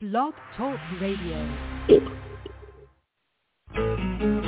Blog Talk Radio.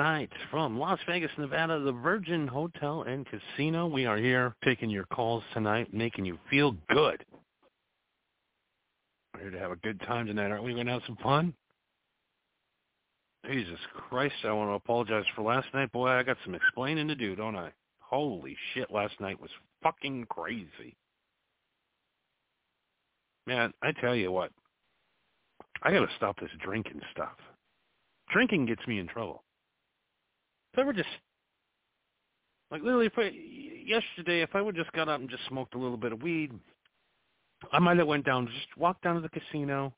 tonight from Las Vegas, Nevada, the Virgin Hotel and Casino. We are here taking your calls tonight, making you feel good. We're here to have a good time tonight, aren't we? Going to have some fun? Jesus Christ, I want to apologize for last night. Boy, I got some explaining to do, don't I? Holy shit, last night was fucking crazy. Man, I tell you what, I got to stop this drinking stuff drinking gets me in trouble. If I were just like literally, if I yesterday, if I would just got up and just smoked a little bit of weed, I might have went down, just walked down to the casino,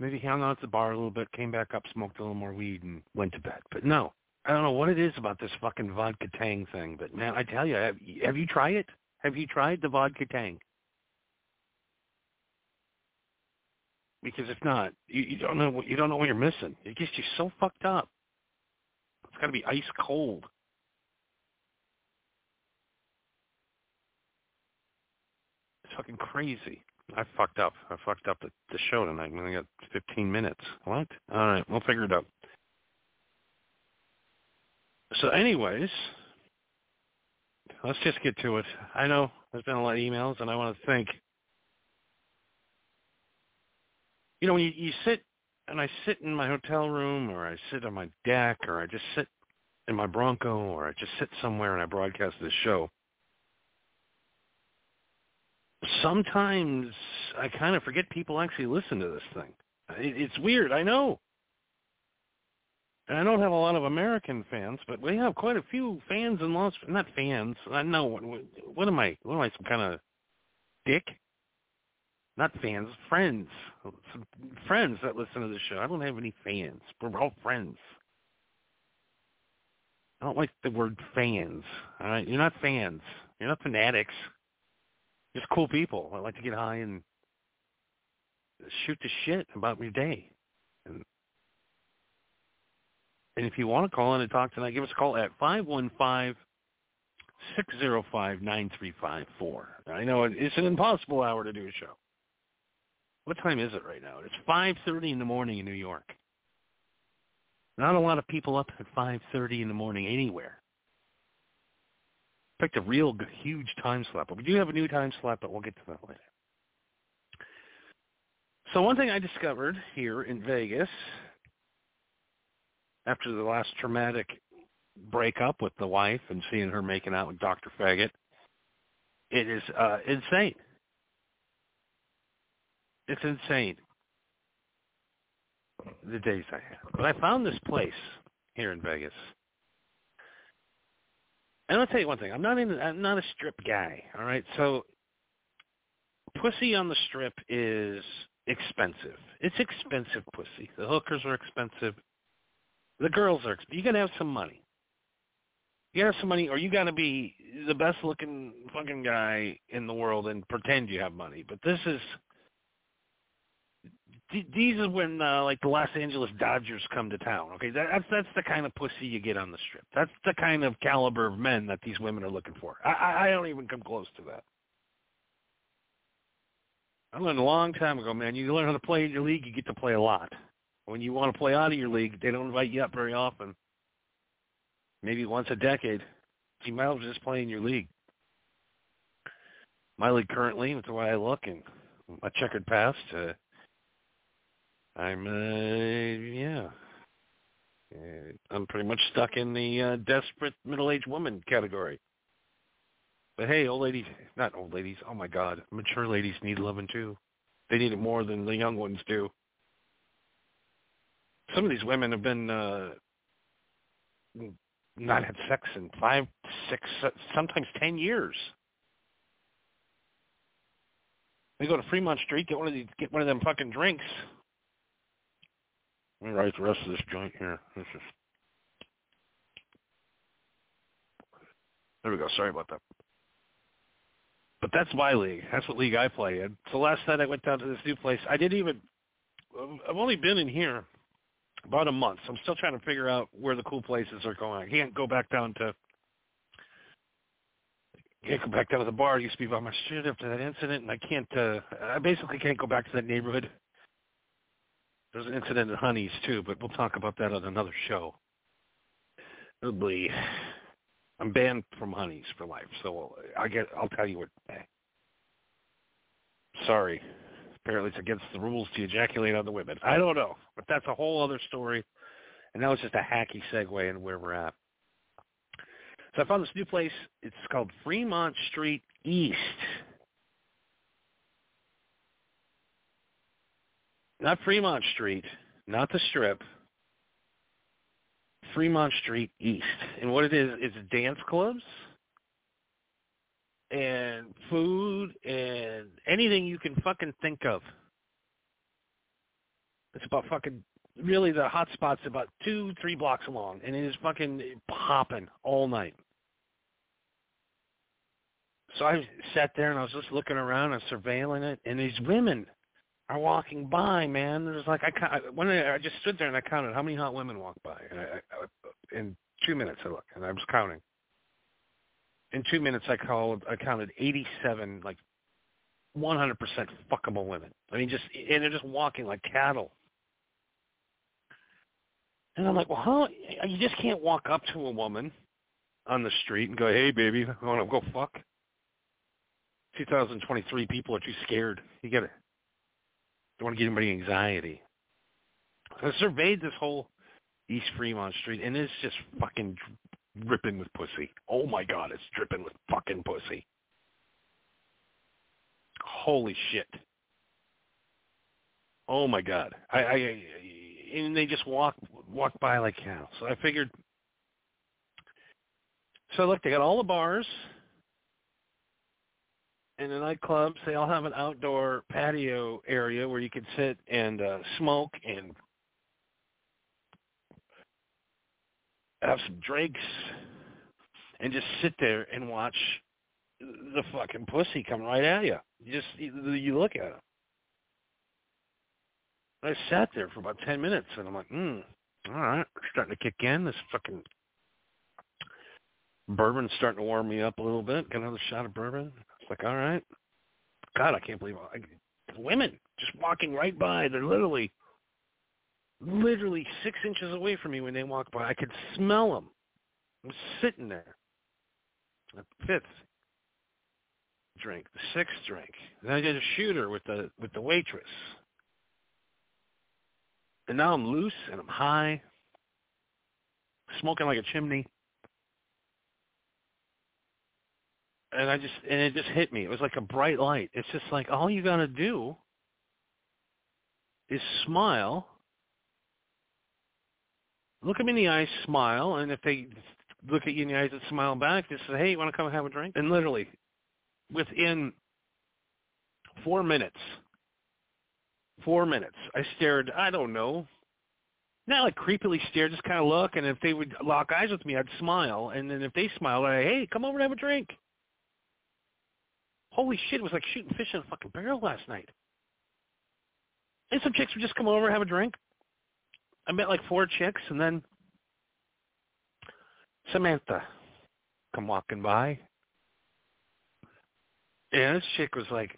maybe hung out at the bar a little bit, came back up, smoked a little more weed, and went to bed. But no, I don't know what it is about this fucking vodka tang thing. But man, I tell you, have, have you tried it? Have you tried the vodka tang? Because if not, you, you don't know what you don't know what you're missing. It gets you so fucked up. To be ice cold. It's fucking crazy. I fucked up. I fucked up the, the show tonight. We only got 15 minutes. What? All right, we'll figure it out. So, anyways, let's just get to it. I know there's been a lot of emails, and I want to thank you know, when you, you sit and I sit in my hotel room or I sit on my deck or I just sit in my Bronco or I just sit somewhere and I broadcast this show, sometimes I kind of forget people actually listen to this thing. It's weird, I know. And I don't have a lot of American fans, but we have quite a few fans in Las. Not fans. I know. What, what am I? What am I? Some kind of dick. Not fans, friends. Some friends that listen to the show. I don't have any fans. We're all friends. I don't like the word fans. All right, you're not fans. You're not fanatics. Just cool people. I like to get high and shoot the shit about your day. And, and if you want to call in and talk tonight, give us a call at five one five six zero five nine three five four. I know it's an impossible hour to do a show. What time is it right now? It's 5.30 in the morning in New York. Not a lot of people up at 5.30 in the morning anywhere. Picked a real huge time slot, but we do have a new time slot, but we'll get to that later. So one thing I discovered here in Vegas after the last traumatic breakup with the wife and seeing her making out with Dr. Faggot, it is uh, insane. It's insane. The days I had. But I found this place here in Vegas. And I'll tell you one thing. I'm not in. I'm not a strip guy. All right. So, pussy on the strip is expensive. It's expensive pussy. The hookers are expensive. The girls are. You gotta have some money. You gotta have some money, or you gotta be the best looking fucking guy in the world and pretend you have money. But this is these are when uh, like the Los Angeles Dodgers come to town. Okay, that, that's that's the kind of pussy you get on the strip. That's the kind of caliber of men that these women are looking for. I, I, don't even come close to that. I learned a long time ago, man. You learn how to play in your league, you get to play a lot. When you want to play out of your league, they don't invite you up very often. Maybe once a decade. You might as well just play in your league. My league currently, with the way I look and my checkered past, uh, I'm uh yeah. Uh, I'm pretty much stuck in the uh, desperate middle-aged woman category. But hey, old ladies, not old ladies. Oh my God, mature ladies need loving too. They need it more than the young ones do. Some of these women have been uh not had sex in five, six, sometimes ten years. They go to Fremont Street, get one of these, get one of them fucking drinks. Let me write the rest of this joint here. This is. There we go. Sorry about that. But that's my league. That's what league I play in. So last night I went down to this new place. I didn't even. I've only been in here about a month. So I'm still trying to figure out where the cool places are going. I can't go back down to. Can't go back down to the bar. I used to be by my street after that incident, and I can't. uh I basically can't go back to that neighborhood. There's an incident at Honey's too, but we'll talk about that on another show. Be. I'm banned from Honey's for life, so I get. I'll tell you what. Sorry. Apparently, it's against the rules to ejaculate on the women. I don't know, but that's a whole other story. And that was just a hacky segue in where we're at. So I found this new place. It's called Fremont Street East. Not Fremont Street, not the Strip. Fremont Street East. And what it is, is dance clubs and food and anything you can fucking think of. It's about fucking really the hot spot's about two, three blocks long and it is fucking popping all night. So I sat there and I was just looking around and surveilling it and these women are walking by, man. There's like I when I, I just stood there and I counted how many hot women walked by, and I, I, in two minutes I looked and I was counting. In two minutes I called I counted 87 like 100% fuckable women. I mean, just and they're just walking like cattle. And I'm like, well, how you just can't walk up to a woman on the street and go, hey, baby, want to go fuck. 2023 people are too scared. You get it don't want to give anybody anxiety. I surveyed this whole East Fremont Street, and it's just fucking dripping with pussy. Oh my god, it's dripping with fucking pussy. Holy shit. Oh my god. I, I, I and they just walk walk by like cattle. So I figured. So look, they got all the bars. In the nightclubs, they all have an outdoor patio area where you can sit and uh, smoke and have some drinks and just sit there and watch the fucking pussy come right at you. You just you, look at it. I sat there for about ten minutes, and I'm like, hmm, all right, starting to kick in. This fucking bourbon's starting to warm me up a little bit. Got another shot of bourbon. Like, all right. God, I can't believe I, women just walking right by. They're literally, literally six inches away from me when they walk by. I could smell them. I'm sitting there. The fifth drink, the sixth drink. Then I did a shooter with the with the waitress. And now I'm loose and I'm high, smoking like a chimney. And I just and it just hit me. It was like a bright light. It's just like all you gotta do is smile. Look them in the eyes, smile, and if they look at you in the eyes and smile back, just say, "Hey, you want to come have a drink?" And literally, within four minutes, four minutes. I stared, I don't know, not like creepily stare, just kind of look, and if they would lock eyes with me, I'd smile, and then if they smiled, I'd, say, hey, come over and have a drink. Holy shit, it was like shooting fish in a fucking barrel last night. And some chicks would just come over have a drink. I met like four chicks, and then Samantha come walking by. And this chick was like,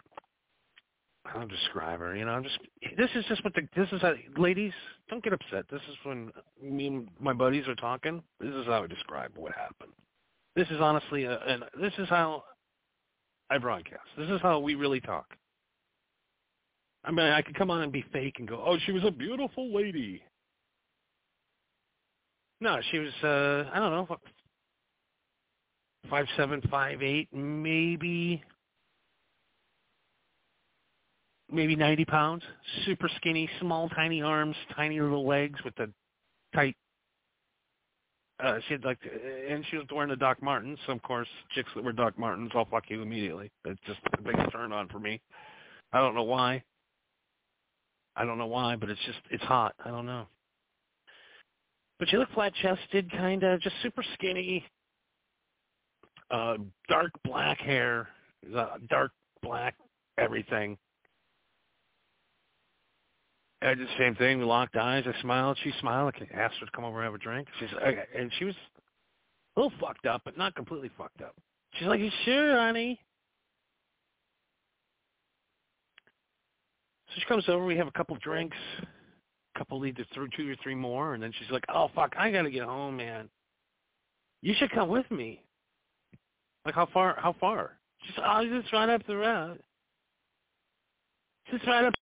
I'll describe her. You know, I'm just. This is just what the. This is how. Ladies, don't get upset. This is when me and my buddies are talking. This is how I describe what happened. This is honestly, a, and this is how I broadcast. This is how we really talk. I mean, I could come on and be fake and go, "Oh, she was a beautiful lady." No, she was. uh I don't know, five seven, five eight, maybe maybe 90 pounds, super skinny, small, tiny arms, tiny little legs with the tight. Uh, she had like, and she was wearing the Doc Martens. So of course, chicks that wear Doc Martens, I'll fuck you immediately. It's just a big turn on for me. I don't know why. I don't know why, but it's just it's hot. I don't know. But she looked flat chested, kind of, just super skinny. Uh, dark black hair, uh, dark black everything. I did the same thing. We locked eyes. I smiled. She smiled. I asked her to come over and have a drink. She's okay. and she was a little fucked up, but not completely fucked up. She's like, "You sure, honey?" So she comes over. We have a couple drinks, a couple either through two or three more, and then she's like, "Oh fuck, I gotta get home, man. You should come with me." Like how far? How far? She's oh, just right up the road. Just right up